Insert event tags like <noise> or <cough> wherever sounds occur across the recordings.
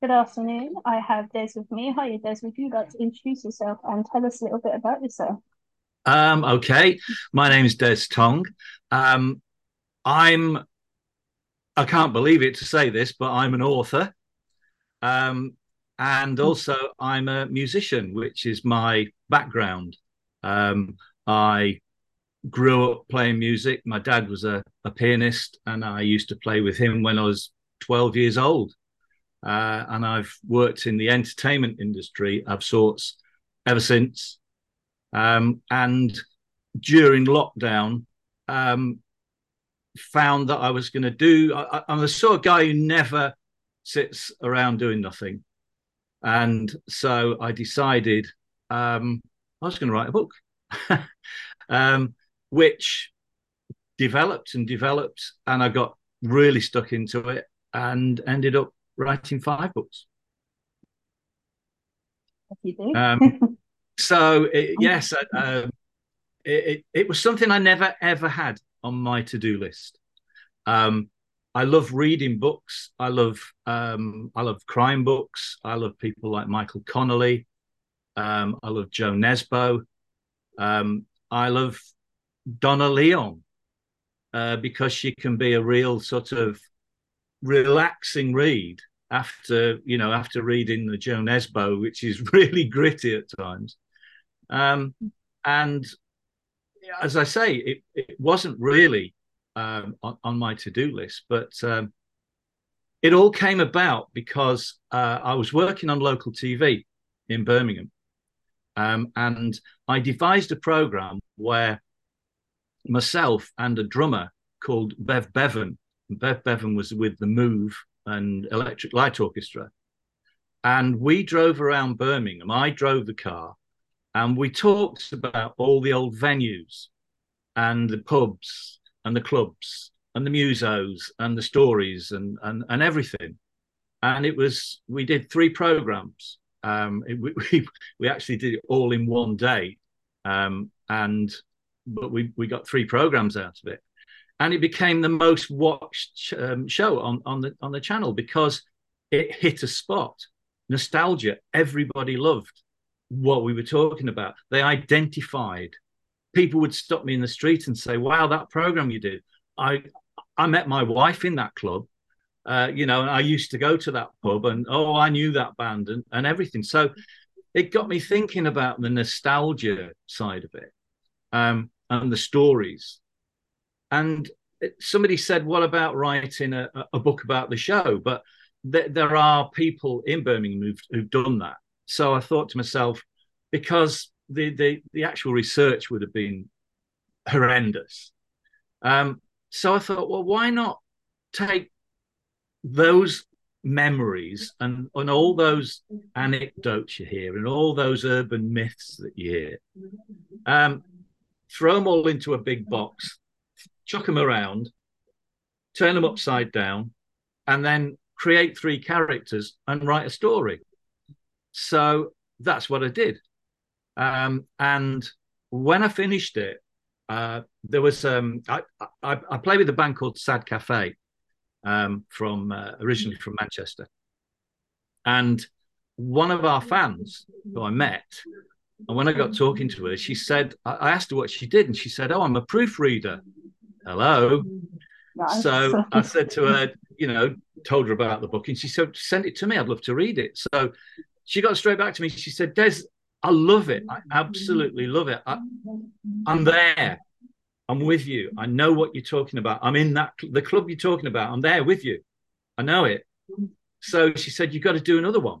Good afternoon. I have Des with me. Hi, Des. Would you like to introduce yourself and tell us a little bit about yourself? Um, okay, my name is Des Tong. Um, I'm, I can't believe it to say this, but I'm an author. Um, and also, I'm a musician, which is my background. Um, I grew up playing music. My dad was a, a, pianist, and I used to play with him when I was 12 years old. Uh, and I've worked in the entertainment industry of sorts ever since. Um, and during lockdown, um, found that I was going to do. I, am the sort of guy who never sits around doing nothing, and so I decided um, I was going to write a book. <laughs> um, which developed and developed, and I got really stuck into it and ended up writing five books. Um, <laughs> so it, yes, uh, it, it, it, was something I never ever had on my to do list. Um, I love reading books. I love um, I love crime books. I love people like Michael Connelly. Um, I love Jo Nesbø. Um, I love Donna Leon uh, because she can be a real sort of relaxing read after you know after reading the Jo Nesbø, which is <laughs> really gritty at times. Um, and as I say, it, it wasn't really um, on, on, my to-do list, but um, it all came about because uh, I was working on local TV in Birmingham, um, and I devised a program where myself and a drummer called Bev Bevan. Bev Bevan was with the Move and Electric Light Orchestra. And we drove around Birmingham. I drove the car and we talked about all the old venues and the pubs and the clubs and the musos and the stories and, and, and everything. And it was, we did three programs. Um, it, we, <laughs> we actually did it all in one day. Um, and but we we got three programs out of it, and it became the most watched um, show on on the on the channel because it hit a spot. Nostalgia. Everybody loved what we were talking about. They identified. People would stop me in the street and say, "Wow, that program you did! I I met my wife in that club." Uh, you know, and I used to go to that pub, and oh, I knew that band and, and everything. So it got me thinking about the nostalgia side of it um, and the stories. And somebody said, "What about writing a, a book about the show?" But th- there are people in Birmingham who've, who've done that. So I thought to myself, because the the, the actual research would have been horrendous. Um, so I thought, well, why not take those memories and, and all those anecdotes you hear and all those urban myths that you hear um, throw them all into a big box, chuck them around, turn them upside down, and then create three characters and write a story. So that's what I did. Um, and when I finished it, uh, there was um, I, I, I played with a band called Sad Cafe um, from uh, originally from Manchester, and one of our fans who I met and when I got talking to her, she said, I asked her what she did, and she said, Oh, I'm a proofreader. Hello. Nice. So <laughs> I said to her, you know, told her about the book, and she said, Send it to me. I'd love to read it. So she got straight back to me. She said, Des, I love it. I absolutely love it. I, I'm there. I'm with you. I know what you're talking about. I'm in that the club you're talking about. I'm there with you. I know it. So she said, You've got to do another one.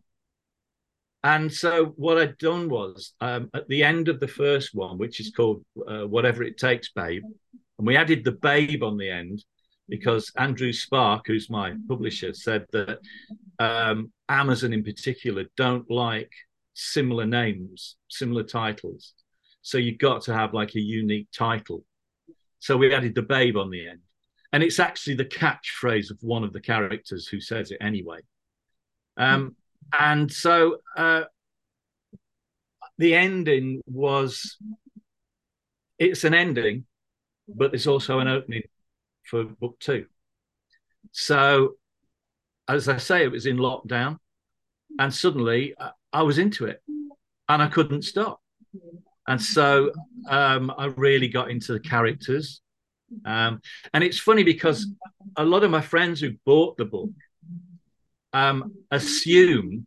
And so what I'd done was um, at the end of the first one, which is called uh, Whatever It Takes, Babe, and we added the babe on the end because Andrew Spark, who's my publisher, said that um, Amazon in particular don't like similar names, similar titles. So you've got to have like a unique title. So we added the babe on the end. And it's actually the catchphrase of one of the characters who says it anyway. Um, and so uh, the ending was it's an ending, but there's also an opening for book two. So, as I say, it was in lockdown. and suddenly uh, I was into it, and I couldn't stop. And so um, I really got into the characters. Um, and it's funny because a lot of my friends who bought the book um, assume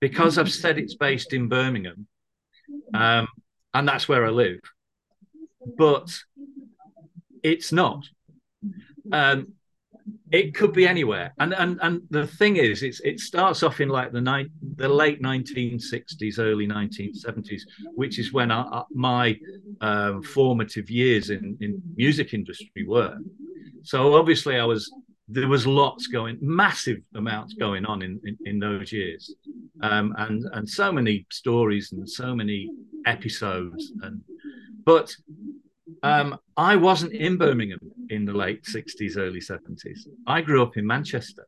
because I've said it's based in Birmingham, um, and that's where I live, but it's not. Um, it could be anywhere, and and and the thing is, it's it starts off in like the night, the late 1960s, early 1970s, which is when I, I, my um, formative years in in music industry were. So obviously, I was there was lots going, massive amounts going on in in, in those years, um, and and so many stories and so many episodes, and but um, I wasn't in Birmingham in the late 60s, early 70s. I grew up in Manchester.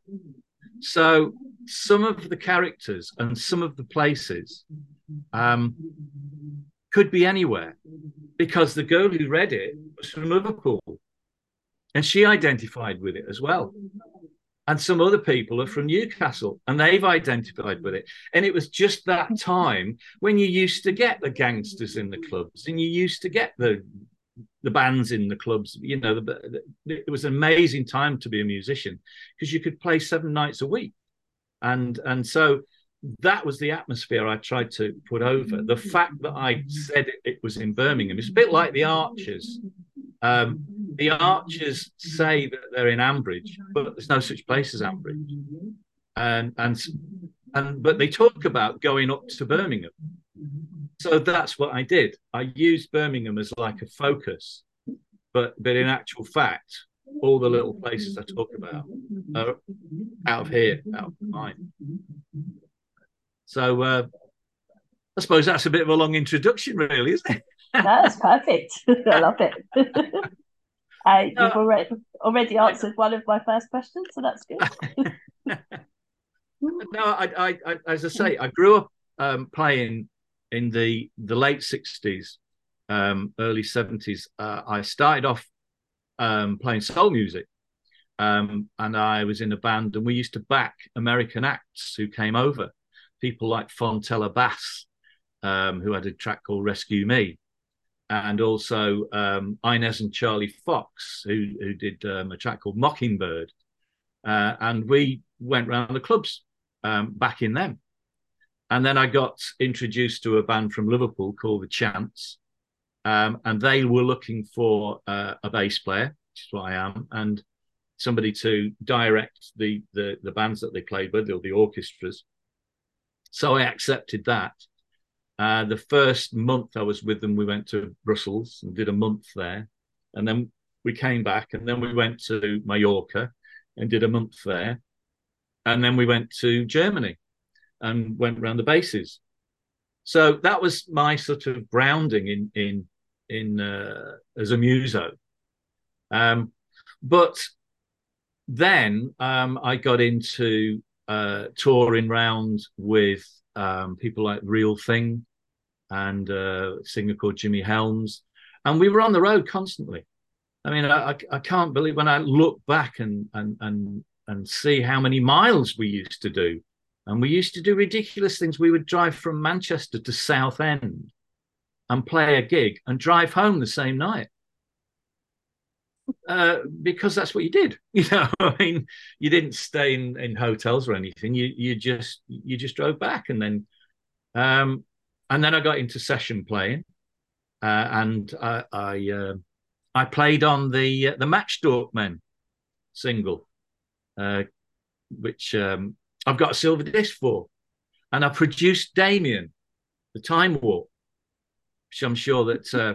So some of the characters and some of the places um, could be anywhere because the girl who read it was from Liverpool and she identified with it as well. And some other people are from Newcastle and they've identified with it. And it was just that time when you used to get the gangsters in the clubs and you used to get the the bands in the clubs. You know, the, the, it was an amazing time to be a musician because you could play seven nights a week, and and so that was the atmosphere I tried to put over. The fact that I said it, it was in Birmingham, it's a bit like the Archers. Um, the Archers say that they're in Ambridge, but there's no such place as Ambridge, and and and but they talk about going up to Birmingham so that's what I did. I used Birmingham as like a focus, but but in actual fact, all the little places I talk about are out of here, out of mine. So uh, I suppose that's a bit of a long introduction, really, isn't it? that's perfect. <laughs> I love it. <laughs> I, no, you've already already answered one of my first questions, so that's good. <laughs> no, I, I, I, as I say, I grew up um, playing in the the late 60s um, early 70s uh, i started off um, playing soul music. Um, and i was in a band and we used to back american acts who came over. People like fontella bass um, who had a track called rescue me. And also um, inez and charlie Foxx who, who did um, a track called mockingbird. Uh, and we went around the clubs back in them and then I got introduced to a band from Liverpool called The Chants. Um, and they were looking for uh, a bass player, which is what I am, and somebody to direct the, the, the bands that they played with, or the orchestras. So I accepted that. Uh, the first month I was with them, we went to Brussels and did a month there. And then we came back, and then we went to Mallorca and did a month there. And then we went to Germany and went around the bases. So that was my sort of grounding in in in uh, as a muso. Um, but then um, I got into uh, touring round with um, people like Real Thing and uh, a singer called Jimmy Helms, and we were on the road constantly. I mean, I, I can't believe when I look back and and and and see how many miles we used to do and we used to do ridiculous things. We would drive from Manchester to Southend and play a gig and drive home the same night. Uh, because that's what you did. <laughs> You know, I mean, you didn't stay in, in hotels or anything. You you just you just drove back, and then um, and then I got into session playing, uh, and I I, uh, I played on the uh, the Matchstalk Men single, uh, which um, I've got a silver disc for. And I produced Damian, the Time Warp, which I'm sure that uh,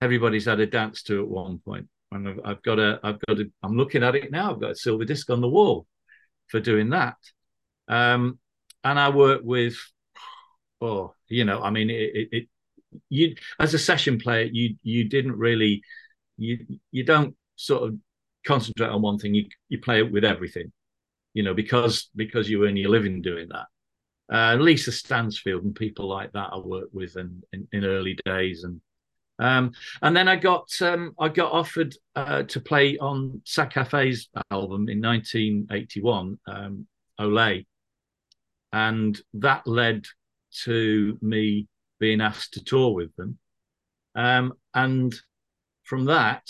everybody's had a dance to at one point. And I've, I've, got a, I've got a, I'm looking at it now. I've got a silver disc on the wall for doing that. Um, and I work with, oh, you know, I mean, it, it, it, you as a session player, you you didn't really, you you don't sort of concentrate on one thing. You you play it with everything you know, because because you earn your living doing that. Uh, Lisa Stansfield and people like that I worked with in, in, in early days, and um, and then I got um, I got offered uh, to play on Sad Cafe's album in 1981, um, Olé, and that led to me being asked to tour with them. Um, and from that,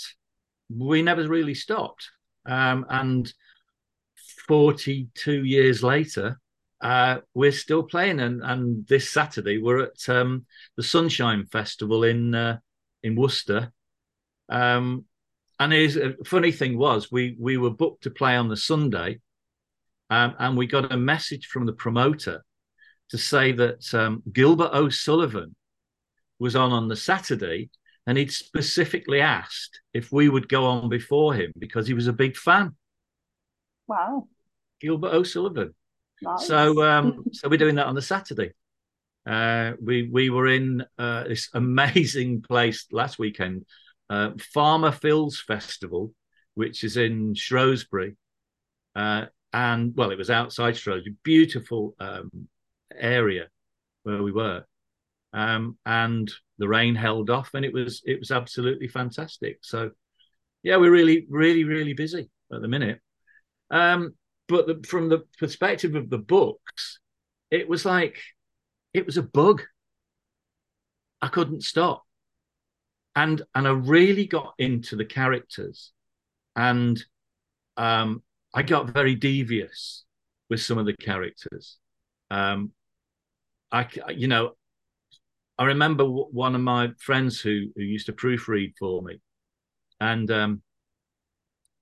we never really stopped. Um, and 42 years later, uh, we're still playing. And, and this Saturday, we're at um, the Sunshine Festival in uh, in Worcester. Um, and his a funny thing was, we we were booked to play on the Sunday, um, and we got a message from the promoter to say that um, Gilbert O'Sullivan was on on the Saturday, and he'd specifically asked if we would go on before him because he was a big fan. Wow. Gilbert O'Sullivan. Nice. So um, <laughs> so we're doing that on the Saturday. Uh, we we were in uh, this amazing place last weekend, uh, Farmer Phil's Festival, which is in Shrewsbury, uh, and well, it was outside Shrewsbury, beautiful um, area where we were, um, and the rain held off, and it was it was absolutely fantastic. So, yeah, we're really really really busy at the minute. Um, but the, from the perspective of the books, it was like it was a bug. I couldn't stop, and and I really got into the characters, and um, I got very devious with some of the characters. Um, I, you know, I remember one of my friends who who used to proofread for me, and um,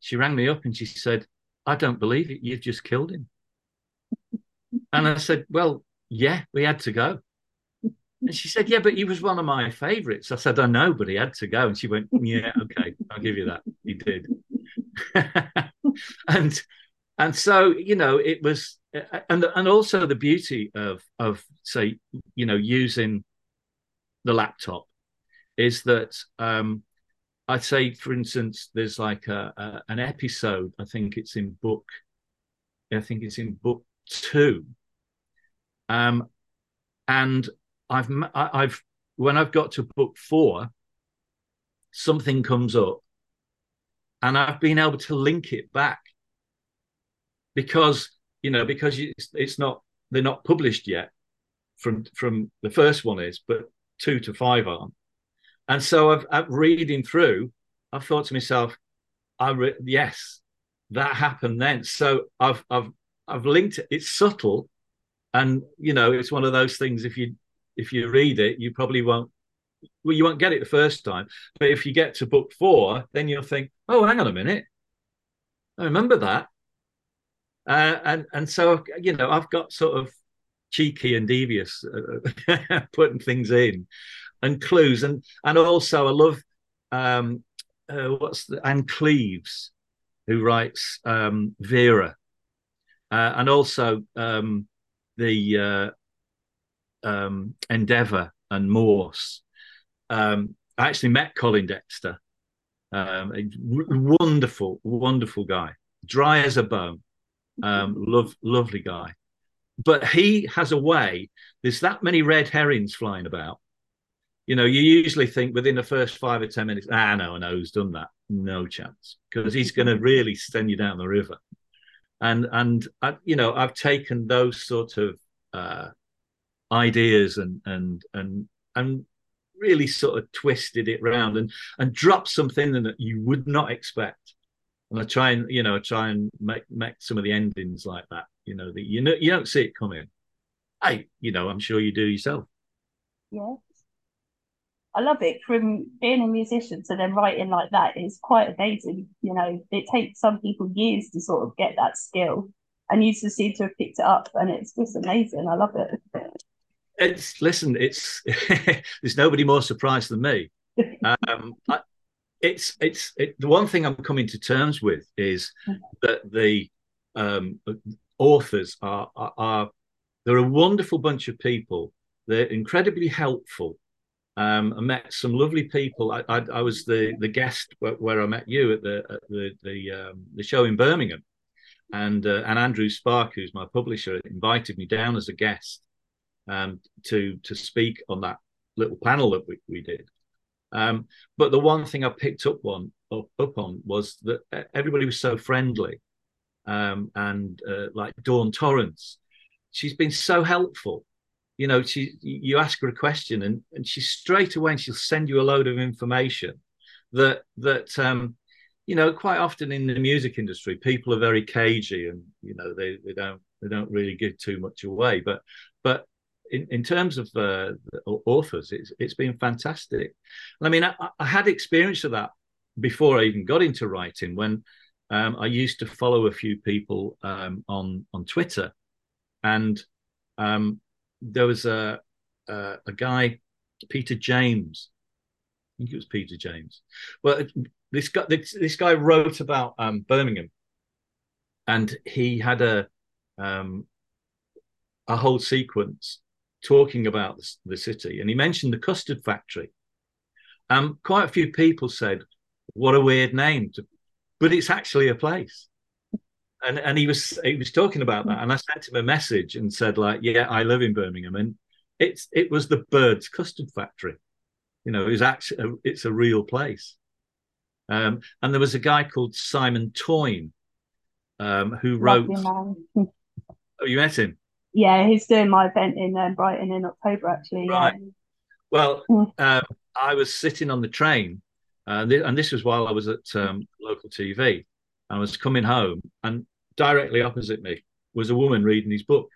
she rang me up and she said, "I don't believe it. You've just killed him." and I said, "Well, yeah, we had to go." And she said, "Yeah, but he was one of my favourites." I said, "I know, but he had to go." And she went, "Yeah, okay, I'll give you that. He did." <laughs> and and so you know it was and and also the beauty of of say you know using the laptop is that um i'd say for instance there's like a, a, an episode i think it's in book i think it's in book two. Um and i've i've when i've got to book four something comes up and i've been able to link it back because you know because it's, it's not they're not published yet from from the first one is but two to five aren't and so i've, I've reading through i've thought to myself i re- yes that happened then. So i've i've i've linked it. It's subtle and you know it's one of those things if you if you read it you probably won't well you won't get it the first time. But if you get to book four then you'll think oh hang on a minute. I remember that. Uh, and and so you know I've got sort of cheeky and devious uh, <laughs> putting things in and clues and and also I love um, uh, what's the Ann Cleeves who writes um, Vera uh, and also um, the uh, um, Endeavour and Morse. Um, I actually met Colin Dexter, um, a wonderful, wonderful guy, dry as a bone love, lovely guy. But he has a way. There's that many red herrings flying about. You know, you usually think within the first five or ten minutes, ah, no, no, who's done that? No chance, because he's going to really send you down the river. And and I, you know, I've taken those sort of uh, ideas and and and and really sort of twisted it round and and dropped something that you would not expect and I try and you know try and make make some of the endings like that. You know that you know you don't see it coming. I you know I'm sure you do yourself. Yes, I love it. From being a musician to then writing like that is quite amazing. You know, it takes some people years to sort of get that skill, and you just seem to have picked it up, and it's just amazing. I love it. It's listen, it's <laughs> there's nobody more surprised than me. <laughs> Um, I, it's it's it, the one thing I'm coming to terms with is that the um, authors are, are, are they're a wonderful bunch of people. They're incredibly helpful. Um, I met some lovely people. I, I, I was the the guest where, where, I met you at the at the the, um, the show in Birmingham, and uh, and Andrew Spark, who's my publisher, invited me down as a guest um, to to speak on that little panel that we, we did. Um, but the one thing I picked up on up, up on was that everybody was so friendly, um, and uh, like Dawn Torrance, she's been so helpful. You know, she you ask her a question and and she straight away and she'll send you a load of information that that um, you know quite often in the music industry people are very cagey and you know they they don't they don't really give too much away. But but in, in terms of uh, authors, it's it's been fantastic. I mean, I, I, had experience of that before I even got into writing. When um, I used to follow a few people um, on on Twitter, and um, there was a, a, a guy, Peter James. I think it was Peter James. Well, this guy this, this guy wrote about um, Birmingham, and he had a um, a whole sequence talking about the, the, city, and he mentioned the custard factory. Um, quite a few people said, "What a weird name," to, but it's actually a place. And and he was he was talking about that, and I sent him a message and said, like, "Yeah, I live in Birmingham, and it's it was the Birds Custard Factory. You know, it was actually it's a real place." Um, and there was a guy called Simon Toyne um, who wrote. Oh, you met him? Yeah, he's doing my event in um, Brighton in October, actually. Right. Yeah. Well, uh, I was sitting on the train, uh, and this was while I was at um, local TV. I was coming home, and directly opposite me was a woman reading his book.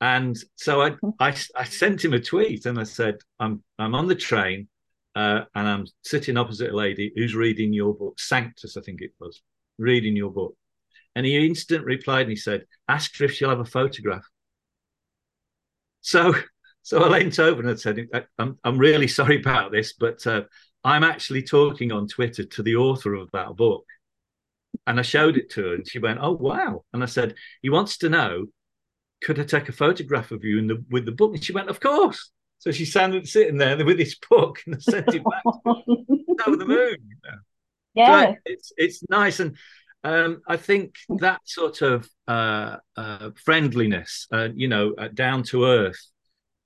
And so I. I, I sent him a tweet and I said, I'm, I'm on the train uh, and I'm sitting opposite a lady who's reading your book, Sanctus, I think it was, reading your book. And he instantly replied and he said, Ask her if she'll have a photograph. So <laughs> so I leant over and I said, I'm, I'm really sorry about this, but uh, I'm actually talking on Twitter to the author of that book. And I showed it to her and she went, Oh, wow. And I said, He wants to know, could I take a photograph of you in the, with the book? And she went, Of course. So she sounded sitting there with this book and I <laughs> sent it back over the moon. You know? Yeah. So it's it's nice. And um, I think that sort of uh, uh, friendliness, uh, you know, uh, down to earth.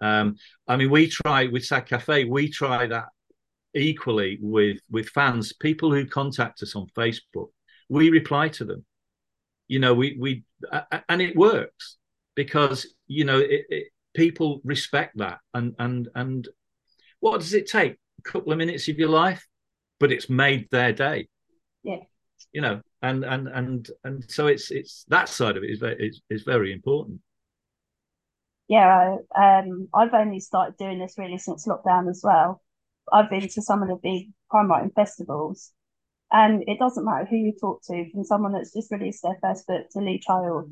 Um, I mean, we try with Sad Cafe, we try that equally with with fans, people who contact us on Facebook. We reply to them. You know, we we and it works because you know it, it, people respect that, and and and what does it take? A couple of minutes of your life, but it's made their day. Yeah. You know, and and and and so it's it's that side of it is very is, is very important yeah um i've only started doing this really since lockdown as well i've been to some of the big crime writing festivals and it doesn't matter who you talk to from someone that's just released their first book to lee child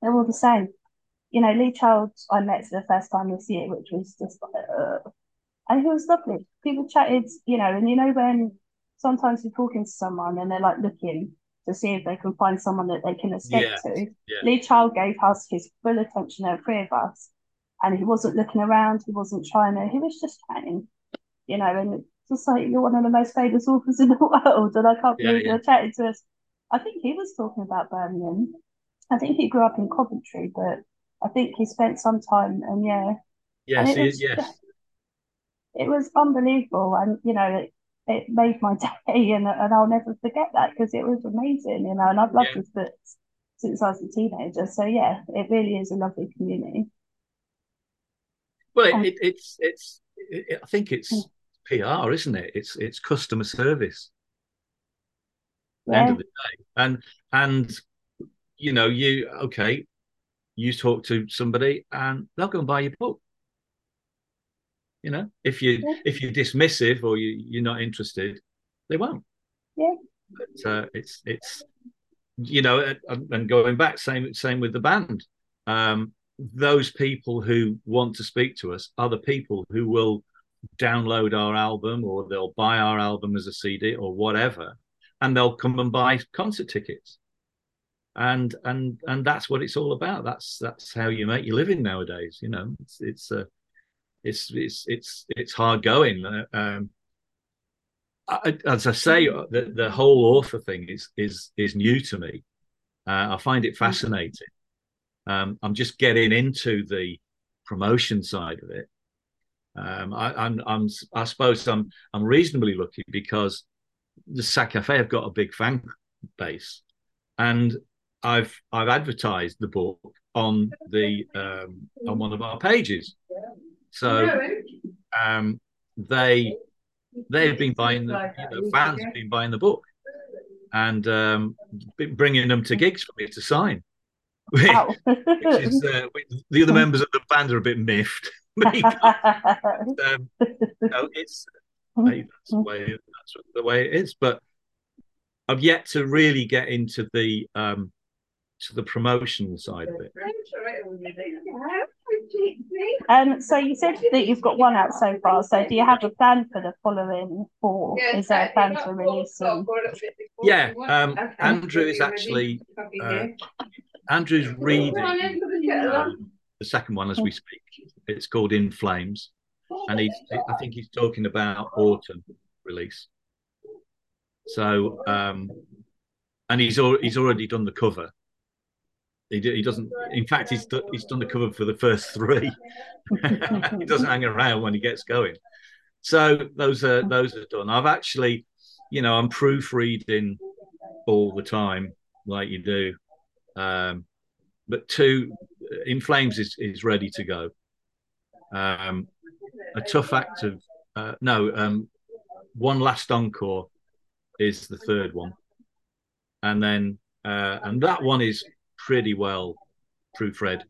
they're all the same you know lee child i met for the first time this year which was just uh, and he was lovely people chatted you know and you know when sometimes you're talking to someone and they're like looking to see if they can find someone that they can escape yeah. to. Yeah. Lee Child gave us his full attention, there three of us, and he wasn't looking around, he wasn't trying to, he was just chatting, you know, and just like you're one of the most famous authors in the <laughs> world, and I can't believe yeah, you're chatting to us. I think he was talking about Birmingham. I think he grew up in Coventry, but I think he spent some time, and yeah, yes, and was, yes, it was unbelievable, and you know, it, it made my <laughs> day, and and I'll never forget that because it was amazing, you know. And I've loved yeah. his books since I was a teenager. So yeah, it really is a lovely community. Well, it, it, it's it's it, I think it's mm. PR, isn't it? It's it's customer service. Yeah. End of the day, and and you know you okay, you talk to somebody and they'll go and buy your book you know, if you yeah. if you're dismissive or you you're not interested, they won't. Yeah. But uh, it's it's you know, and going back, same same with the band. Um, those people who want to speak to us are the people who will download our album or they'll buy our album as a CD or whatever, and they'll come and buy concert tickets. And and and that's what it's all about. That's that's how you make your living nowadays. You know, it's it's a it's it's it's it's hard going. Uh, um, I, as I say, the, the whole author thing is is is new to me. Uh, I find it fascinating. Um, I'm just getting into the promotion side of it. Um, I, I'm, I'm, I suppose I'm, I'm reasonably lucky because the Sad Cafe have got a big fan base, and I've, I've advertised the book on the um, on one of our pages. So um, they they've been buying the you know, fans have been buying the book and um, bringing them to gigs for me to sign. <laughs> Wow. which is uh, the other <laughs> members of the band are a bit miffed. Um, <laughs> no, it's hey, that's, the way, that's the way it is. But I've yet to really get into the um, to the promotion side of it. Um, so you said that you've got one out so far. So do you have a plan for the following four? Is there a plan to release them? Yeah, um, Andrew is actually uh, Andrew's reading um, the second one as we speak. It's called In Flames, and he's I think he's talking about autumn release. So, um, and he's al- he's already done the cover. He, he doesn't. In fact, he's do- he's done the cover for the first three. <laughs> he doesn't hang around when he gets going. So those are those are done. I've actually, you know, I'm proofreading all the time, like you do. Um, but two, In Flames is is ready to go. Um, a tough act of uh, no, um, one last encore is the third one, and then uh, and that one is pretty well proofread.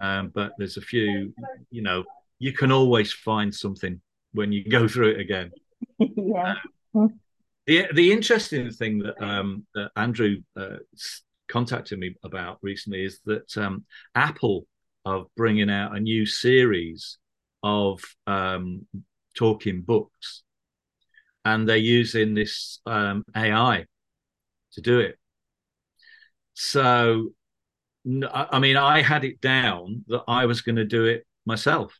Um, but there's a few, you know, you can always find something when you go through it again. <laughs> yeah. Um, the the interesting thing that um, that Andrew uh, contacted me about recently is that um, Apple are bringing out a new series of um, talking books, and they're using this um, AI to do it. So, I mean, I had it down that I was going to do it myself,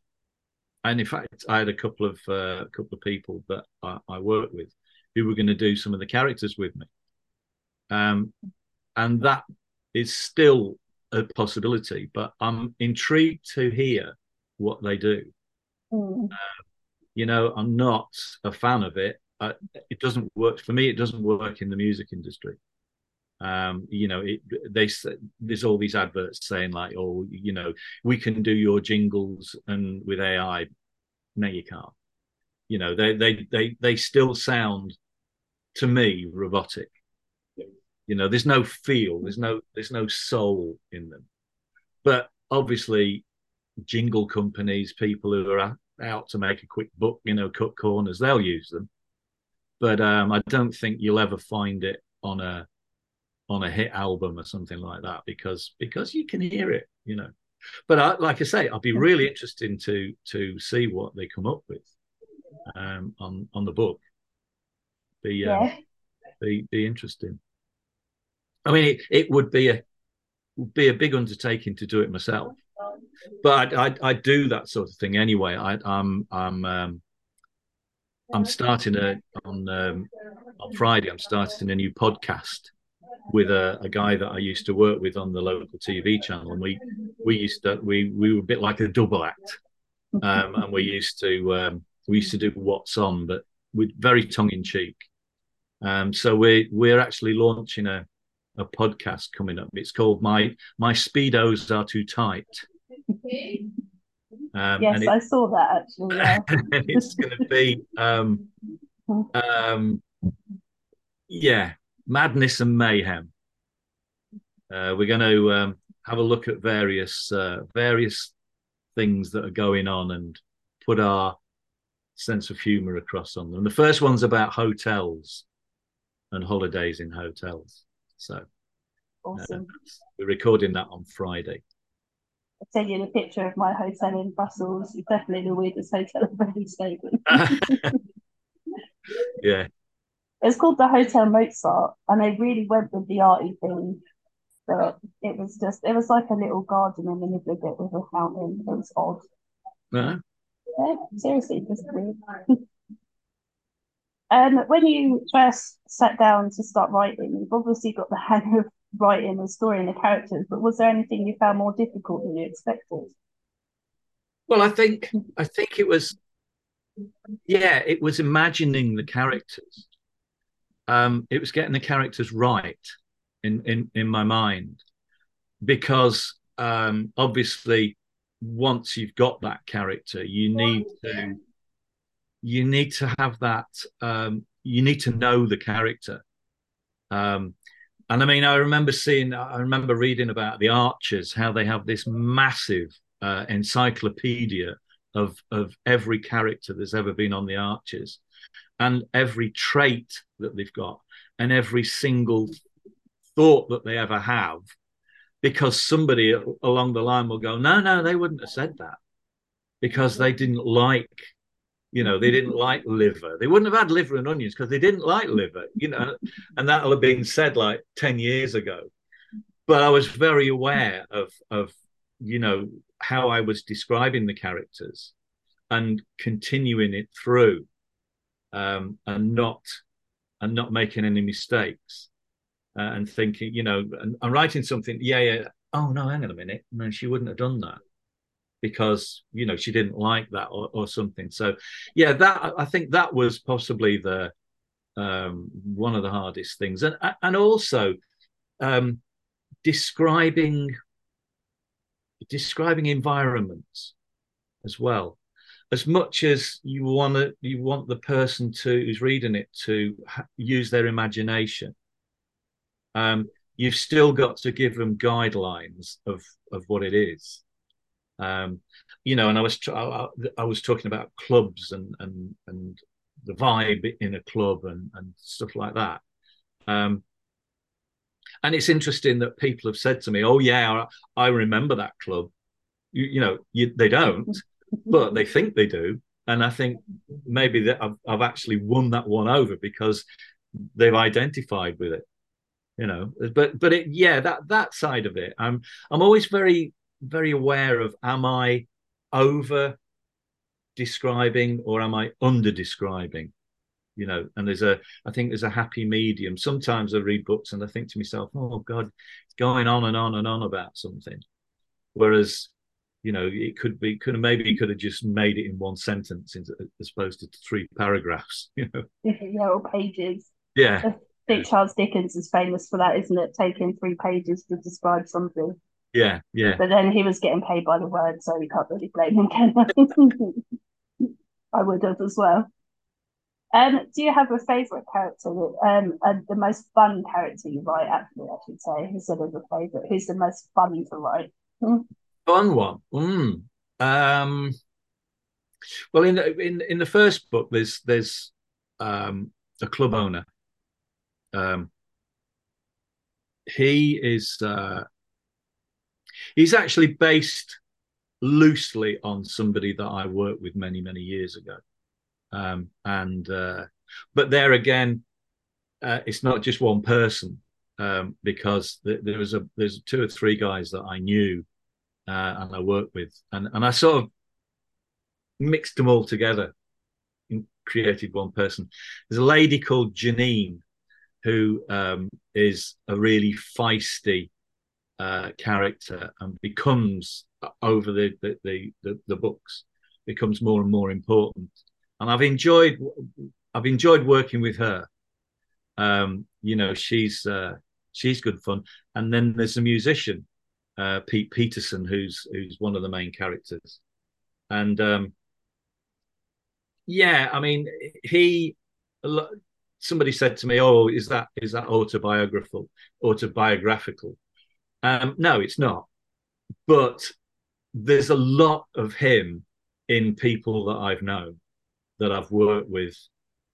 and in fact, I had a couple of uh, couple of people that I, I work with who were going to do some of the characters with me. Um, and that is still a possibility, but I'm intrigued to hear what they do. Mm. Uh, you know, I'm not a fan of it. Uh, it doesn't work for me. It doesn't work in the music industry. Um, you know, it, they there's all these adverts saying like, "Oh, you know, we can do your jingles and with AI." No, you can't. You know, they they they they still sound to me robotic. You know, there's no feel, there's no there's no soul in them. But obviously, jingle companies, people who are out to make a quick buck, you know, cut corners, they'll use them. But um, I don't think you'll ever find it on a on a hit album or something like that because because you can hear it, you know. But I, like I say, I'd be really interested to to see what they come up with um, on on the book. Be um, yeah. be be interesting. I mean, it, it would be a would be a big undertaking to do it myself, but I, I, I do that sort of thing anyway. I, I'm I'm um, I'm starting a on um, on Friday. I'm starting a new podcast with a, a, guy that I used to work with on the local TV channel, and we we used to we we were a bit like a double act, um, and we used to um, we used to do what's on, but with very tongue in cheek. Um, so we're we're actually launching a a podcast coming up. It's called my my speedos are too tight. Um, yes, it, I saw that actually. Yeah. <laughs> it's going to be, um, um, yeah, madness and mayhem. Uh, we're going to um, have a look at various uh, various things that are going on and put our sense of humor across on them. The first one's about hotels and holidays in hotels. So awesome. Uh, we're recording that on Friday. I'll send you a picture of my hotel in Brussels. It's definitely the weirdest hotel I've ever stayed in. <laughs> yeah. It's called the Hotel Mozart, and they really went with the arty thing. But it was just, it was like a little garden in the middle of it with a fountain. It was odd. Uh-huh. Yeah, seriously, just weird. <laughs> Um, when you first sat down to start writing, you've obviously got the hang of writing the story and the characters, but was there anything you found more difficult than you expected? Well, I think I think it was yeah, it was imagining the characters. Um, it was getting the characters right in, in in my mind because um, obviously once you've got that character, you need to you need to have that um, you need to know the character. Um, and I mean, I remember seeing, I remember reading about the Archers, how they have this massive uh, encyclopedia of of every character that's ever been on the Archers, and every trait that they've got, and every single thought that they ever have, because somebody along the line will go, no, no, they wouldn't have said that, because they didn't like you know, they didn't like liver. They wouldn't have had liver and onions because they didn't like liver, you know, and that'll have been said like 10 years ago. But I was very aware of of, you know, how I was describing the characters and continuing it through um, and not and not making any mistakes uh, and thinking, you know, and, and writing something, yeah, yeah, oh no, hang on a minute, no, she wouldn't have done that because you know she didn't like that or, or something. So yeah that i think that was possibly the um, one of the hardest things. And and also um, describing describing environments as well. As much as you want to you want the person to who's reading it to ha- use their imagination um, you've still got to give them guidelines of of what it is um, you know, and I was I, I was talking about clubs and and and the vibe in a club and and stuff like that. Um, and it's interesting that people have said to me, "Oh yeah, I, I remember that club." You, you know, you, they don't, <laughs> but they think they do. And I think maybe that I've, I've actually won that one over because they've identified with it. You know, but but it yeah that that side of it, I'm I'm always very very aware of am I over describing or am I under describing? You know, and there's a I think there's a happy medium. Sometimes I read books and I think to myself, oh God, it's going on and on and on about something. Whereas, you know, it could be could have maybe could have just made it in one sentence as opposed to three paragraphs, <laughs> you know. Yeah, or pages. Yeah. I think Charles Dickens is famous for that, isn't it? Taking three pages to describe something. Yeah, yeah. But then he was getting paid by the word, so we can't really blame him, can I? <laughs> I would have as well. Um, do you have a favourite character? Um, uh, the most fun character you write, actually, I should say, instead of a favourite. Who's the most fun to write? Fun one. Mm. Um, well, in the, in in the first book, there's there's um, a club owner. Um, he is uh, He's actually based loosely on somebody that I worked with many, many years ago. Um, and uh, but there again, uh, it's not just one person um, because th- there was a there's two or three guys that I knew uh, and I worked with, and and I sort of mixed them all together and created one person. There's a lady called Janine who um, is a really feisty uh, character and becomes uh, over the the, the the, the books becomes more and more important. And I've enjoyed I've enjoyed working with her. Um, you know, she's uh, she's good fun. And then there's a musician, uh, Pete Peterson, who's who's one of the main characters. And um, yeah, I mean, he. Somebody said to me, "Oh, is that is that autobiographical? Autobiographical?" Um, no, it's not. But there's a lot of him in people that I've known, that I've worked with,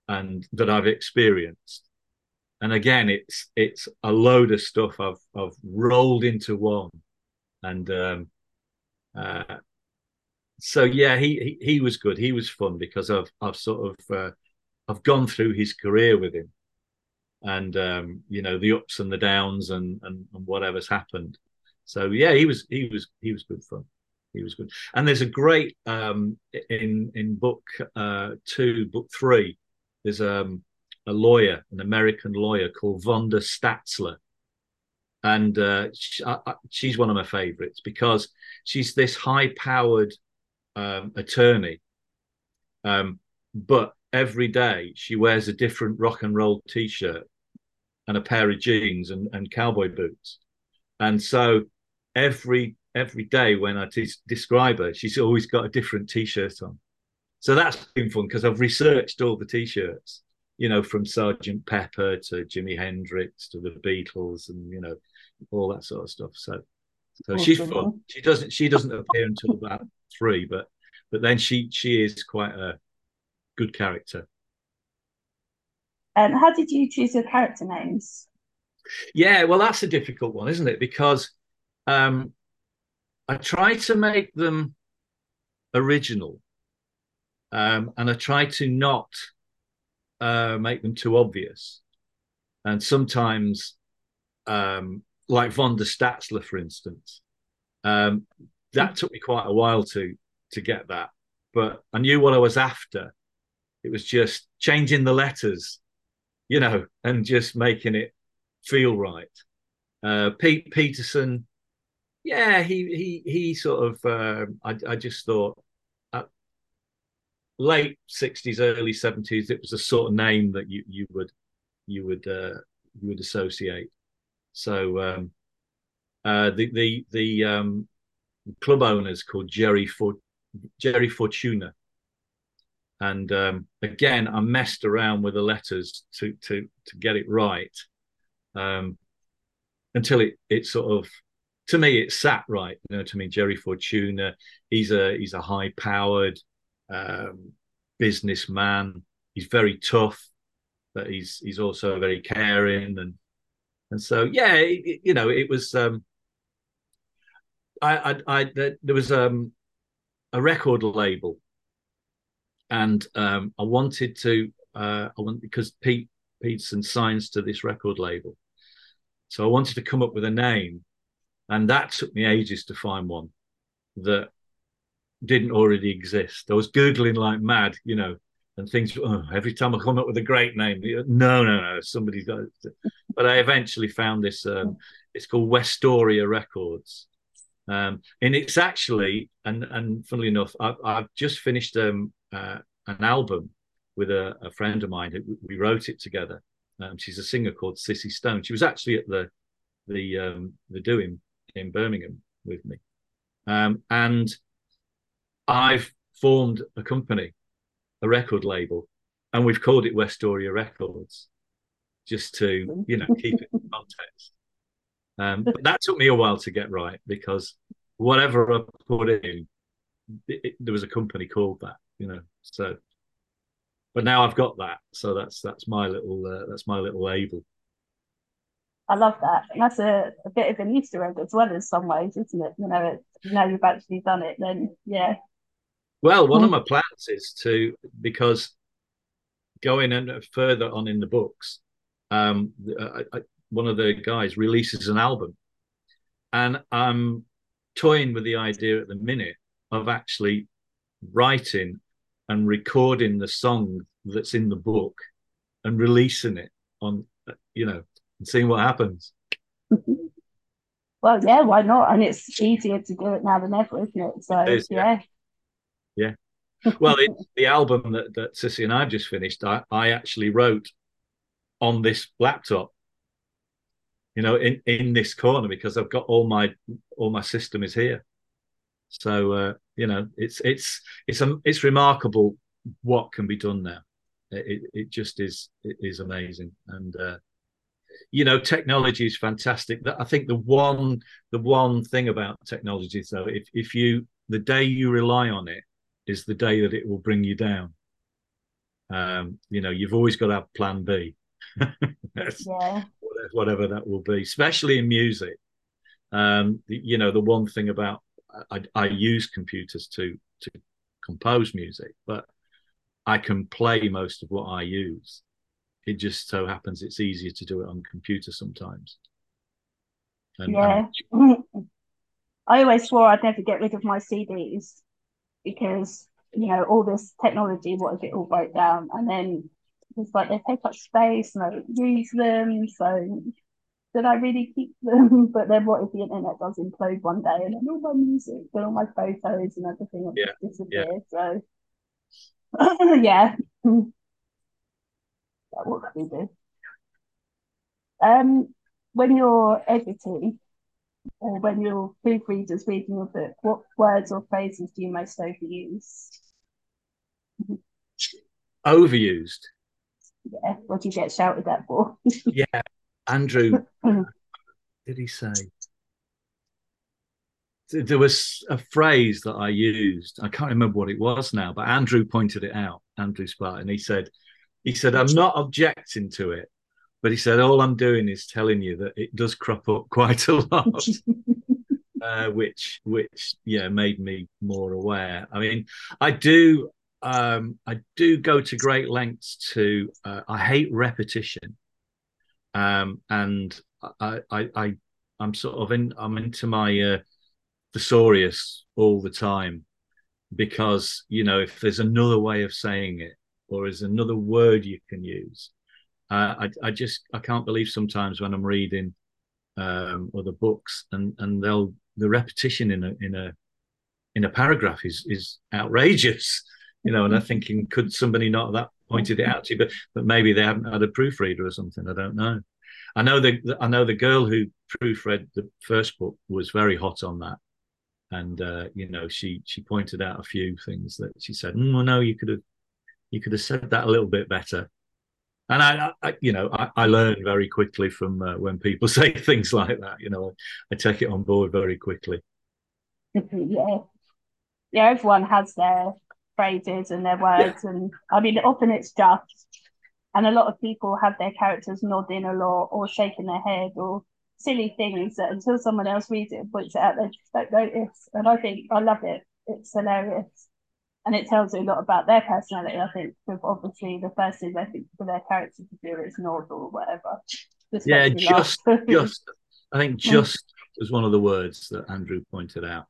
and that I've experienced. And again, it's it's a load of stuff I've I've rolled into one, and um, uh, so yeah, he, he, he was good. He was fun because I've I've sort of uh, I've gone through his career with him, and um, you know the ups and the downs and, and, and whatever's happened. So yeah, he was he was he was good fun. He was good. And there's a great um, in in book uh, two, book three. There's um, a lawyer, an American lawyer called Vonda Statzler, and uh, she, I, she's one of my favorites because she's this high-powered um, attorney, um, but every day she wears a different rock and roll t-shirt and a pair of jeans and, and cowboy boots and so every every day when I t- describe her, she's always got a different T-shirt on. So that's been fun because I've researched all the T-shirts, you know, from Sergeant Pepper to Jimi Hendrix to the Beatles, and you know, all that sort of stuff. So, so she's fun. She doesn't she doesn't appear until about three, but but then she she is quite a good character. And um, how did you choose your character names? Yeah, well, that's a difficult one, isn't it? Because um, I try to make them original, um, and I try to not uh, make them too obvious. And sometimes, um, like von der Statzler, for instance, um, that took me quite a while to to get that, but I knew what I was after. It was just changing the letters, you know, and just making it feel right. Uh, Pete Peterson, yeah, he he he sort of. Uh, I I just thought, late sixties, early seventies, it was a sort of name that you you would you would uh, you would associate. So um, uh, the the the um, club owners called Jerry For- Jerry Fortuna, and um, again I messed around with the letters to to to get it right um, until it it sort of to me it sat right. You know, to me Jerry Fortuna, he's a he's a high powered um, businessman. He's very tough, but he's he's also very caring and and so yeah, it, you know, it was. Um, I, I, I there was um, a record label, and um, I wanted to. Uh, I want because Pete Peterson signs to this record label, so I wanted to come up with a name, and that took me ages to find one that didn't already exist. I was googling like mad, you know, and things. Oh, every time I come up with a great name, no, no, no, somebody's got. It. But I eventually found this. Um, it's called Westoria Records, um, and it's actually and and funnily enough, I've, I've just finished um, uh, an album with a, a, friend of mine. We wrote it together. Um, she's a singer called Sissy Stone. She was actually at the the um, the doing in Birmingham with me, um, and I've formed a company, a record label, and we've called it Westoria Records, just to you know keep it in context. Um, but that took me a while to get right because whatever I put in, it, it, there was a company called that, you know. So, but now I've got that, so that's that's my little uh, that's my little label. I love that. And that's a, a bit of an Easter egg as well in some ways, isn't it? You know, it, you know you've actually done it, then yeah, well, one of hmm. my plans is to because going and further on in the books, um, I, I, one of the guys releases an album, and I'm toying with the idea at the minute of actually writing and recording the song that's in the book and releasing it on, you know, and seeing what happens. <laughs> well, yeah, why not? And it's easier to do it now than ever, isn't it? So, it is, yeah. yeah. Yeah. Well, it, the album that, that Sissy and I've just finished, I, I actually wrote on this laptop, you know, in, in this corner because I've got all my all my system is here. So uh, you know, it's it's it's a, it's remarkable what can be done now. It, it just is it is amazing, and uh, you know, technology is fantastic. That I think the one the one thing about technology though, if if you the day you rely on it, is the day that it will bring you down. Um, you know, you've always got to have plan B. <laughs> yeah. Whatever that will be, especially in music. Um, you know, the one thing about I, I use computers to to compose music, but I can play most of what I use. It just so happens it's easier to do it on computer sometimes. And, yeah. And... <laughs> I always swore I'd never get rid of my CDs because you know all this technology what if it all broke down and then it's like they take up space and I use them so did I really keep them <laughs> but then what if the internet does implode one day and then all my music and all my photos and everything will yeah. disappear <laughs> yeah. so yeah what can we do um when you're editing or when your proofreader's reading your book, what words or phrases do you most overuse? Overused. Yeah, what do you get shouted at for? <laughs> yeah, Andrew. <laughs> did he say? There was a phrase that I used. I can't remember what it was now, but Andrew pointed it out. Andrew Spartan. He said, he said, I'm not objecting to it, but he said, all I'm doing is telling you that it does crop up <laughs> quite a lot. <laughs> uh, which which yeah made me more aware. I mean, I do um, I do go to great lengths to uh, I hate repetition, um, and I, I I I'm sort of in I'm into my uh, thesaurus all the time because you know if there's another way of saying it or is another word you can use. Uh, I, I just I can't believe sometimes when I'm reading um, other books and and they'll the repetition in a in a in a paragraph is is outrageous, <laughs> you know. And I'm thinking, could somebody not that pointed it out to you? But but maybe they haven't had a proofreader or something. I don't know. I know the I know the girl who proofread the first book was very hot on that, and uh, you know she she pointed out a few things that she said, mm, no, you could have you could have said that a little bit better. And I, I you know, I, I, learn very quickly from uh, when people <laughs> say things like that. You know, I, I take it on board very quickly. <laughs> yeah, yeah. Everyone has their phrases and their words, yeah. and I mean, often it's just, and a lot of people have their characters nodding a lot or shaking their head or silly things that until someone else reads it and points it out, they just don't notice. And I think I love it. It's hilarious and it tells you a lot about their personality. I think because obviously the first thing they think for their character to do is nod or whatever. Yeah, just just I think <laughs> just was one of the words that Andrew pointed out.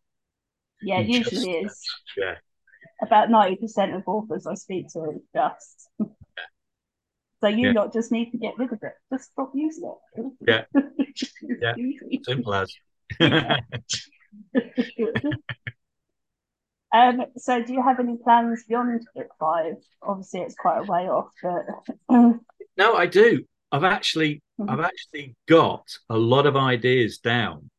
Yeah, usually is. Yeah. About ninety percent of authors I speak to is just. So you yeah. not just need to get rid of it. Just stop using it. Yeah. <laughs> yeah. Simple as. <laughs> Um, so do you have any plans beyond book five? Obviously, it's quite a way off, but <clears throat> no, I do. I've actually, mm-hmm. I've actually got a lot of ideas down.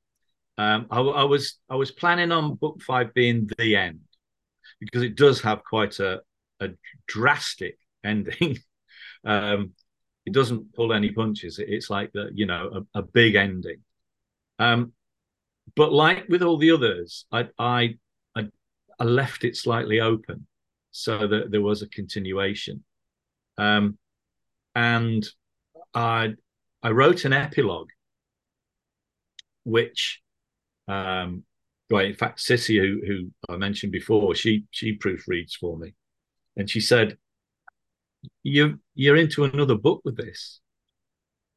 Um, I, I, was, I was planning on book five being the end because it does have quite a, a drastic ending. <laughs> um, it doesn't pull any punches. It's like the, you know, a, a big ending. Um, but like with all the others, I, I I left it slightly open so that there was a continuation. Um, and I I wrote an epilogue, which, um, well, in fact, Sissy, who, who I mentioned before, she she proofreads for me, and she said, "You you're into another book with this.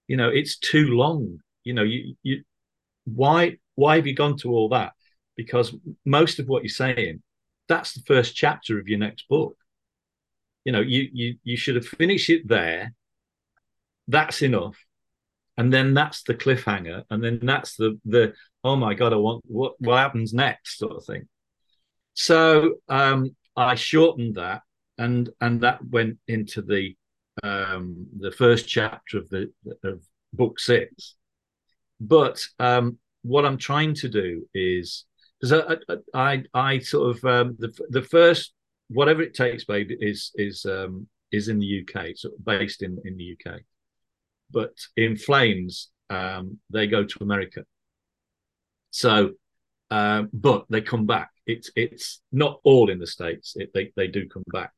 You know, it's too long. You know, you you why why have you gone to all that? Because most of what you're saying that's the first chapter of your next book. You know, you you you should have finished it there. That's enough. And then that's the cliffhanger. And then that's the the oh my god, I want what what happens next sort of thing. So um I shortened that and and that went into the um the first chapter of the of book six. But um what I'm trying to do is because I, I, I sort of um, the the first whatever it takes, babe, is is um, is in the UK, of based in in the UK, but in Flames um, they go to America. So, uh, but they come back. It's it's not all in the states. It, they they do come back.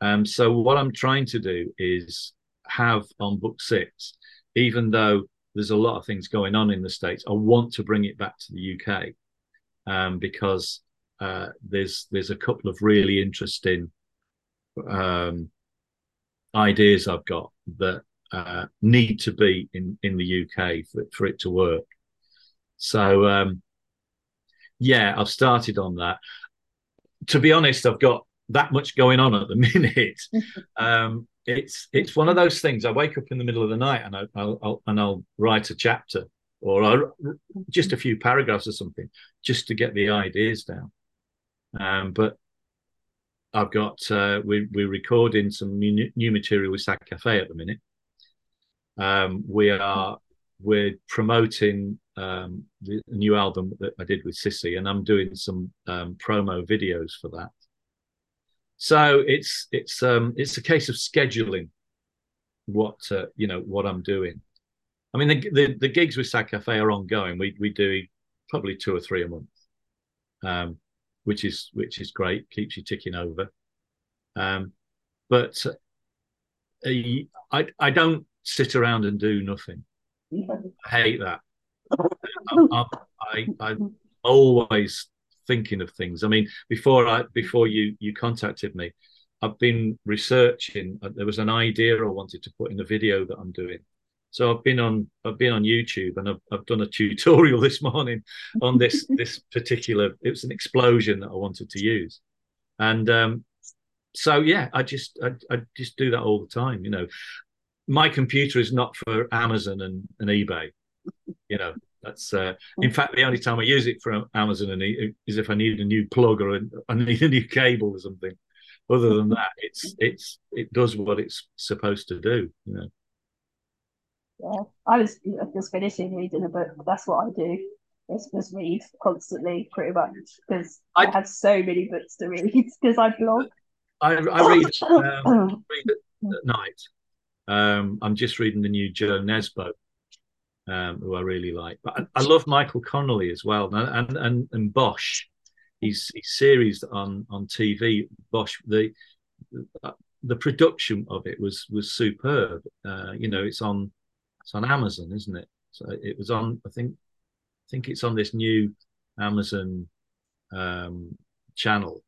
Um, so what I'm trying to do is have on book six, even though there's a lot of things going on in the states, I want to bring it back to the UK um, because uh, there's there's a couple of really interesting um, ideas I've got that uh, need to be in in the UK for, for it to work. So um, yeah, I've started on that. To be honest, I've got that much going on at the <laughs> minute. um, it's it's one of those things. I wake up in the middle of the night and I, will I'll and I'll write a chapter or just a few paragraphs or something, just to get the ideas down. Um, but I've got uh, we, we're recording some new, new material with Sad Cafe at the minute. Um, we are we're promoting um, the new album that I did with Sissy, and I'm doing some um, promo videos for that. So it's it's um, it's a case of scheduling what uh, you know what I'm doing. I mean, the, the, the gigs with Sad Cafe are ongoing. We we do probably two or three a month, um, which is which is great. Keeps you ticking over. Um, but uh, I I don't sit around and do nothing. I hate that. I, I, I'm always thinking of things. I mean, before I before you you contacted me, I've been researching. Uh, there was an idea I wanted to put in a video that I'm doing. So I've been on I've been on YouTube and I've, I've done a <laughs> tutorial this morning on this <laughs> this particular. It was an explosion that I wanted to use, and um, so yeah, I just I, I just do that all the time. You know, my computer is not for Amazon and, and eBay. You know, that's uh, in fact the only time I use it for Amazon and e- is if I need a new plug or a, I need a new cable or something. Other than that, it's it's it does what it's supposed to do. You know. Yeah, I was just finishing reading a book. That's what I do. It's just read constantly, pretty much, because I, I have so many books to read because I blog. I, I read, um, read at, at night. Um, I'm just reading the new Jo Nesbø, um, who I really like. But I, I, love Michael Connelly as well, and and and Bosch. He's, he's series on on TV. Bosch the the production of it was was superb. Uh, you know, it's on it's on Amazon, isn't it? So it was on. I think I think it's on this new Amazon um, channel,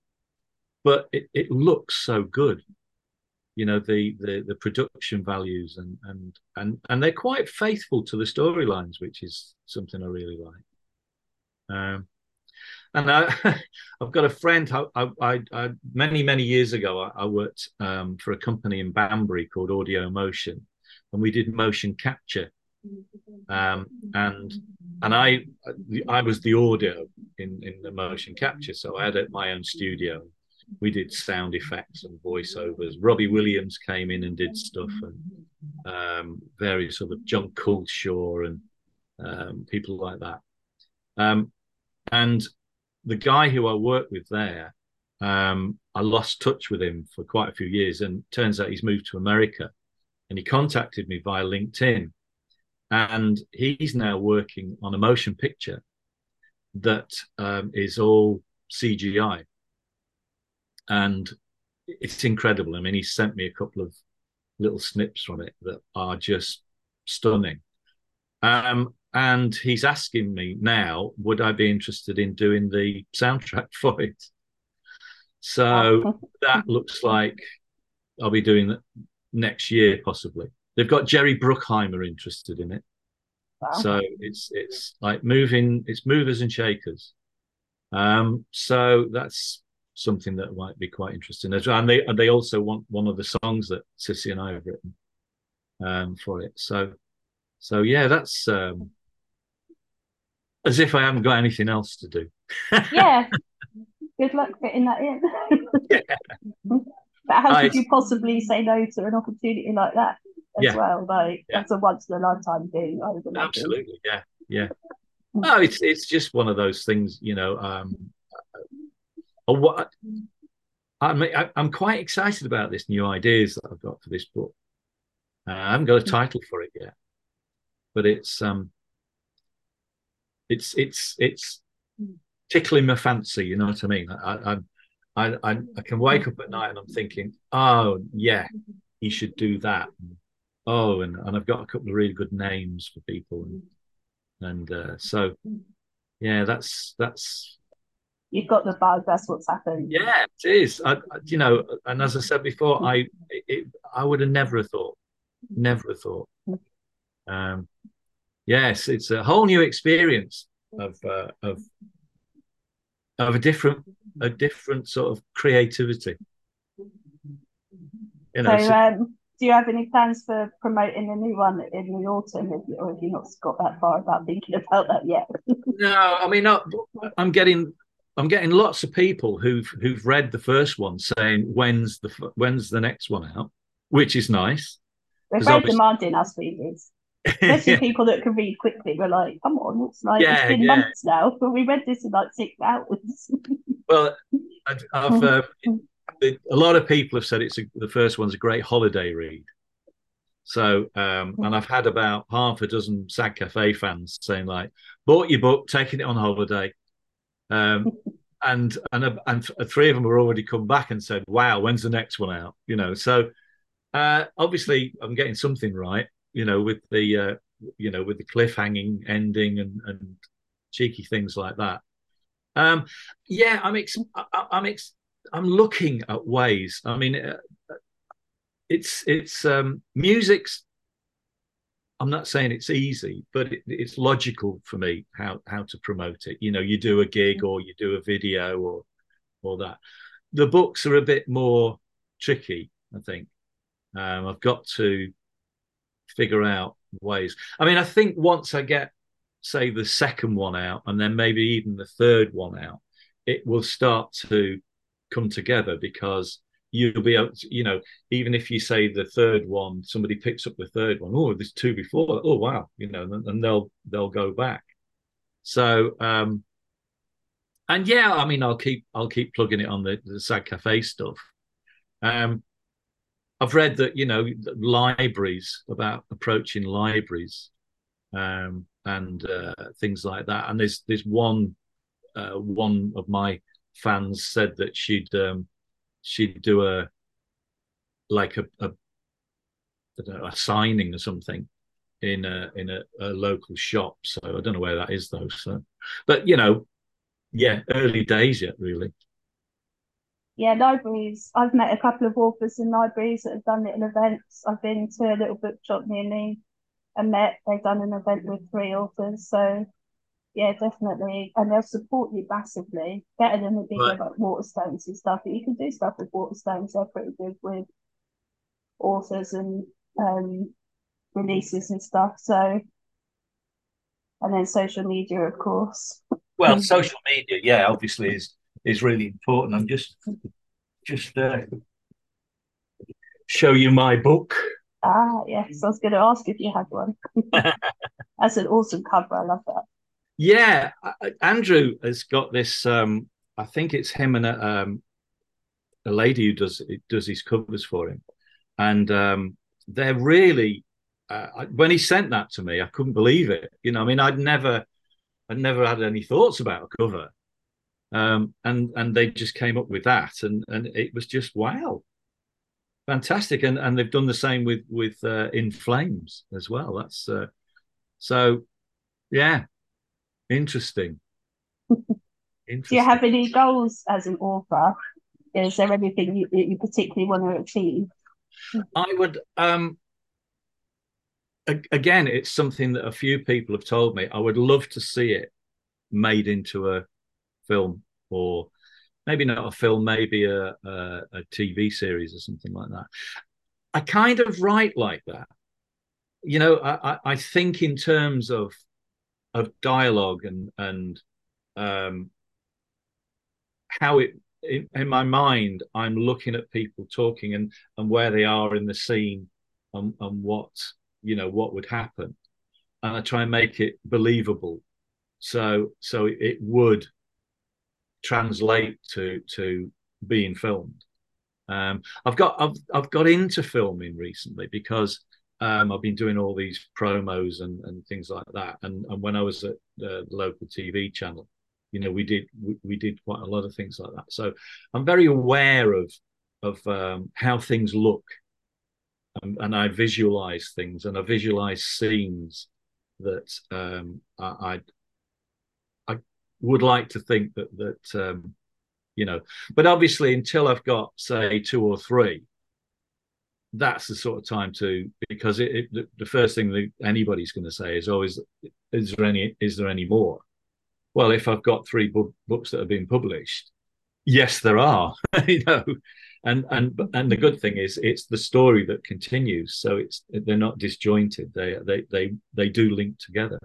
but it, it looks so good you know the the, the production values and and and and they're quite faithful to the storylines which is something i really like um and I, <laughs> I've got a friend. I, I, I many many years ago, I, I worked um, for a company in Banbury called Audio Motion, and we did motion capture. Um, and and I I was the audio in in the motion capture, so I had my own studio we did sound effects and voiceovers. Robbie Williams came in and did stuff, and um, various sort of Jon Culshaw and um, people like that. Um, and the guy who I worked with there, um, I lost touch with him for quite a few years, and turns out he's moved to America. And he contacted me via LinkedIn, and he's now working on a motion picture that um, is all CGI and it's incredible. I mean, he sent me a couple of little snips from it that are just stunning. Um, and he's asking me now, would I be interested in doing the soundtrack <laughs> for it? So <laughs> that looks like I'll be doing that next year, possibly. They've got Jerry Bruckheimer interested in it. Wow. So it's it's like moving, it's movers and shakers. Um, so that's something that might be quite interesting as well. And they and they also want one of the songs that Sissy and I have written um, for it. So so yeah, that's um, as if I haven't got anything else to do. <laughs> yeah. Good luck fitting that in. <laughs> yeah. But how I, could you possibly say no to an opportunity like that as yeah. well? Like yeah. that's a once in a lifetime thing. I would imagine. Absolutely, yeah, yeah. No, it's it's just one of those things, you know. Um, what I'm, I'm quite excited about this new ideas that I've got for this book. Uh, I haven't got a title for it yet, but it's um, it's it's it's tickling my fancy. You know what I mean? I I I, I can wake up at night and I'm thinking, oh yeah, he should do that. Oh, and, and I've got a couple of really good names for people, and and uh, so yeah, that's that's you've got the bug. That's what's happened. Yeah, it is. I, you know, and as I said before, I it, I would have never have thought, never have thought. Um, yes, it's a whole new experience of uh, of of a different a different sort of creativity. You know, so, so um, do you have any plans for promoting a new one in the autumn, or have you not got that far about thinking about that yet? no, I mean, I'm getting I'm getting lots of people who've who've read the first one saying when's the when's the next one out, which is nice. We're very demanding as readers. <laughs> Especially yeah. people that can read quickly. We're like, come on, it's like yeah, it's been yeah. months now, <laughs> but we read this in like six hours. <laughs> well, I've, I've uh, a lot of people have said it's a, the first one's a great holiday read. So, um, and I've had about half a dozen Sad Cafe fans saying like, bought your book, taking it on holiday. Um, <laughs> and and and three of them have already come back and said, "Wow, when's the next one out?" You know, so uh, obviously I'm getting something right. You know, with the uh, you know with the cliffhanging ending and and cheeky things like that. Um, yeah, I'm ex- I, I'm ex- I'm looking at ways. I mean, uh, it's it's um, music's I'm not saying it's easy, but it, it's logical for me how how to promote it. You know, you do a gig or you do a video or or that. The books are a bit more tricky, I think. Um, I've got to figure out ways. I mean, I think once I get, say, the second one out, and then maybe even the third one out, it will start to come together because you'll be able to, you know, even if you say the third one, somebody picks up the third one. Oh, there's two before. Oh, wow, you know, and, and they'll they'll go back. So, um, and yeah, I mean, I'll keep I'll keep plugging it on the, the Sad Cafe stuff. Um, I've read that you know libraries about approaching libraries um, and uh, things like that. And there's there's one uh, one of my fans said that she'd um, she'd do a like a, a, know, a signing or something in a in a, a, local shop. So I don't know where that is though. So, but you know, yeah, early days yet, really. Yeah, libraries. I've met a couple of authors in libraries that have done little events. I've been to a little bookshop near me and met. They've done an event with three authors. So yeah, definitely. And they'll support you massively, better than the bigger right. like Waterstones and stuff. But you can do stuff with Waterstones, they're pretty good with authors and um, releases and stuff. So, and then social media, of course. Well, social media, yeah, obviously is is really important. I'm just just uh, show you my book. Ah, yes, I was going to ask if you had one. <laughs> That's an awesome cover. I love that. Yeah, Andrew has got this. Um, I think it's him and a, um, a lady who does does his covers for him, and um, they're really. Uh, when he sent that to me, I couldn't believe it. You know, I mean, I'd never, I'd never had any thoughts about a cover, um, and and they just came up with that, and and it was just wow, fantastic. And and they've done the same with with uh, In Flames as well. That's uh, so, yeah, Interesting. Interesting. Do you have any goals as an author? Is there anything you, you particularly want to achieve? I would um again it's something that a few people have told me I would love to see it made into a film or maybe not a film maybe a, a, a TV series or something like that I kind of write like that you know I, I think in terms of of dialogue and and um, how it in, in, my mind I'm looking at people talking and and where they are in the scene and, and what you know what would happen. And I try and make it believable. So so it would translate to to being filmed. Um, I've got I've I've got into filming recently because um, I've been doing all these promos and, and things like that. And, and when I was at the local TV channel, you know, we did we, we did quite a lot of things like that. So I'm very aware of of um, how things look, and, and, I visualize things, and I visualize scenes that um, I, I, I would like to think that that um, you know, but obviously until I've got say two or three, that's the sort of time to because it, it, the first thing that anybody's going to say is, "Oh, is, is there any is there any more?" Well, if I've got three bu- books that have been published, yes, there are. <laughs> you know, and and and the good thing is it's the story that continues, so it's they're not disjointed. They they they they do link together.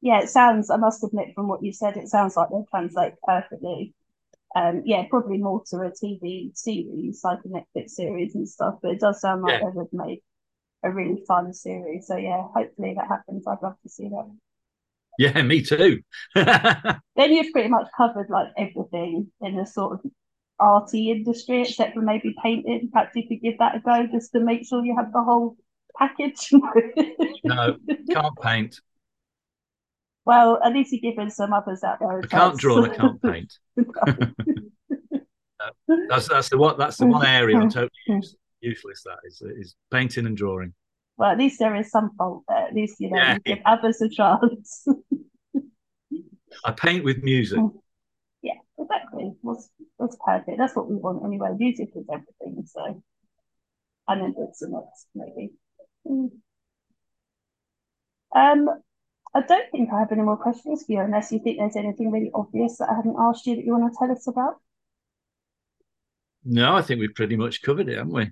Yeah, it sounds. I must admit, from what you said, it sounds like they translate perfectly um, yeah, probably more to a TV series, like a Netflix series and stuff. But it does sound like yeah. they would make a really fun series. So yeah, hopefully that happens. I'd love to see that. Yeah, me too. <laughs> then you've pretty much covered like everything in the sort of arty industry, except for maybe painting. Perhaps you could give that a go just to make sure you have the whole package. <laughs> no, can't paint. Well, at least you're giving some others out there. I can't draw and I can't <laughs> paint. that's that's the one that's the one area I'm totally <laughs> useless, useless. That is is painting and drawing. Well, at least there is some fault there. At least you know yeah. you give others a chance. <laughs> I paint with music. Yeah, exactly. That's, that's perfect. That's what we want anyway. Music is everything. So, and then books and books maybe. Mm. Um, I don't think I have any more questions for you, unless you think there's anything really obvious that I haven't asked you that you want to tell us about. No, I think we've pretty much covered it, haven't we?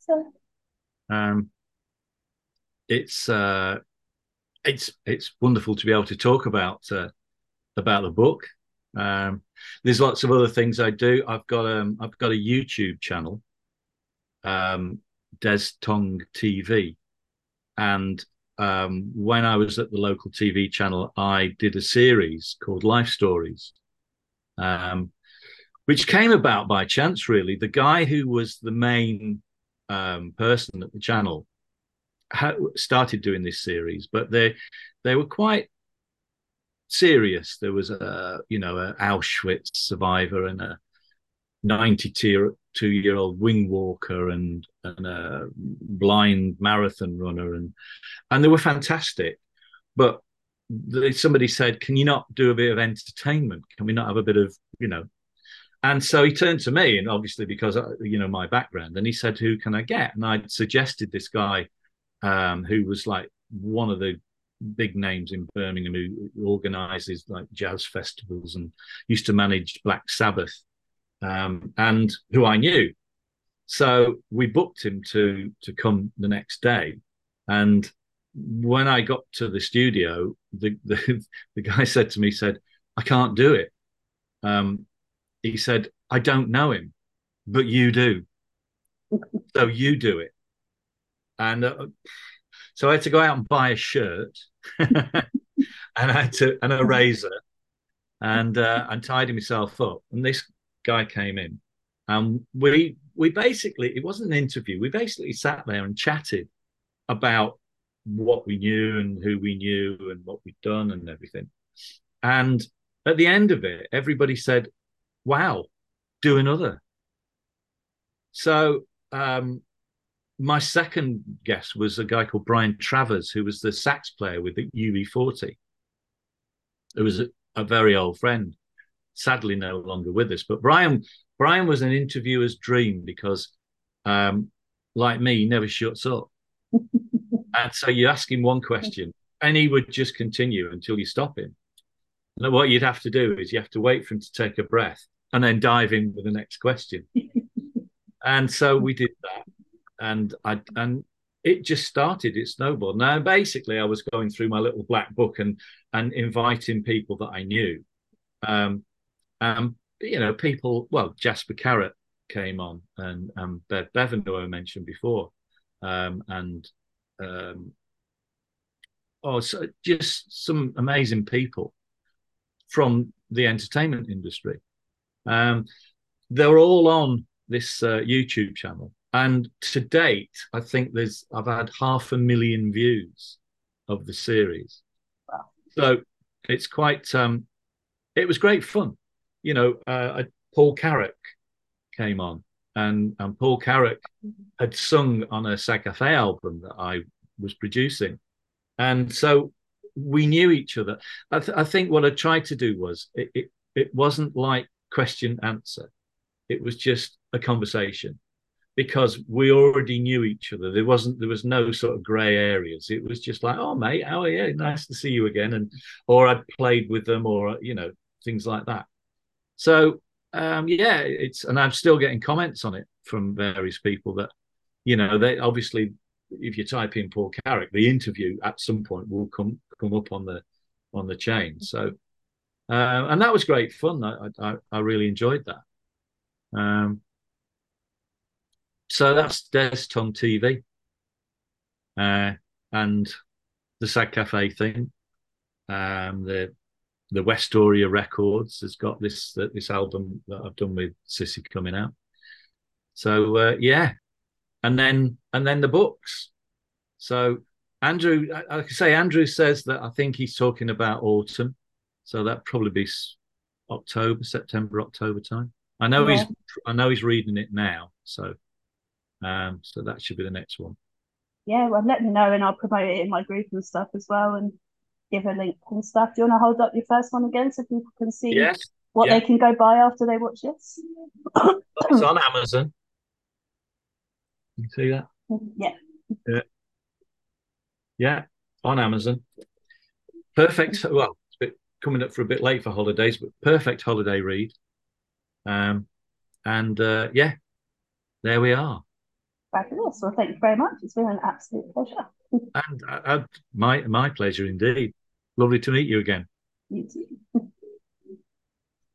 So, um, it's uh, it's it's wonderful to be able to talk about uh, about the book. Um, there's lots of other things I do. I've got um I've got a YouTube channel, um, Des Tong TV, and um, when I was at the local TV channel, I did a series called Life Stories, um, which came about by chance. Really, the guy who was the main um, person at the channel ha- started doing this series, but they they were quite serious. There was a you know an Auschwitz survivor and a 92 year old wing walker and, and a blind marathon runner and and they were fantastic. But somebody said can you not do a bit of entertainment? Can we not have a bit of you know? And so he turned to me and obviously because you know my background and he said who can i get? And i suggested this guy um, who was like one of the big names in birmingham who organizes like jazz festivals and used to manage black sabbath um, and who I knew. So we booked him to to come the next day, and when I got to the studio, the the, <laughs> the guy said to me, said, "I can't do it." Um, he said, "I don't know him, but you do, <laughs> so you do it." And uh, so I had to go out and buy a shirt, <laughs> and I had to and a razor, and uh, and tidy myself up. And this guy came in, and we we basically it wasn't an interview. We basically sat there and chatted about what we knew and who we knew and what we'd done and everything. And at the end of it, everybody said, "Wow, do another." So um, my second guest was a guy called Brian Travers, who was the sax player with the UB40. It was a, a very old friend sadly no longer with us. But Brian, Brian was an interviewer's dream because, um, like me, he never shuts up. <laughs> and so you ask him one question, and he would just continue until you stop him. And what you'd have to do is you have to wait for him to take a breath and then dive in with the next question. <laughs> and so we did that, and I and it just started. It snowballed. Now, basically, I was going through my little black book and and inviting people that I knew. Um, um, you know, people. Well, Jasper Carrott came on, and um, Bev Bevan, who I mentioned before, um, and um, oh, so just some amazing people from the entertainment industry. Um, they're all on this uh, YouTube channel, and to date, I think there's I've had half a million views of the series. Wow. So it's quite um, it was great fun you know, uh, Paul Carrack came on, and and Paul Carrack had sung on a Sad Cafe album that I was producing, and so we knew each other. I, th- I think what I tried to do was it, it it wasn't like question answer, it was just a conversation because we already knew each other. There wasn't there was no sort of grey areas. It was just like, oh mate, how are you? Nice to see you again. And or I'd played with them or you know things like that. So um, yeah, it's and I'm still getting comments on it from various people that you know they obviously if you type in Paul Carrack, the interview at some point will come come up on the on the chain. So uh, and that was great fun. I, I, I really enjoyed that. Um, so that's Des Tong TV. uh, and the Sad Cafe thing. Um, the the Westoria Records has got this uh, this album that I've done with Sissy coming out. So uh, yeah, and then and then the books. So Andrew, I can say, Andrew says that I think he's talking about autumn, so that probably be October, September, October time. I know yeah. he's I know he's reading it now, so um, so that should be the next one. Yeah, well, let me know and I'll promote it in my group and stuff as well, and give a link and stuff. Do you want to hold up your first one again so people can see yes. what yeah. they can go buy after they watch this? <coughs> it's on Amazon. You see that? <coughs> Yeah. Yeah. Yeah, on Amazon. Perfect. <coughs> Well, it's a bit coming up for a bit late for holidays, but perfect holiday read. Um, and uh, yeah, there we are. Fabulous. Well, thank you very much. It's been an absolute pleasure. <laughs> and uh, uh, my my pleasure indeed. Lovely to meet you again. You too. <laughs>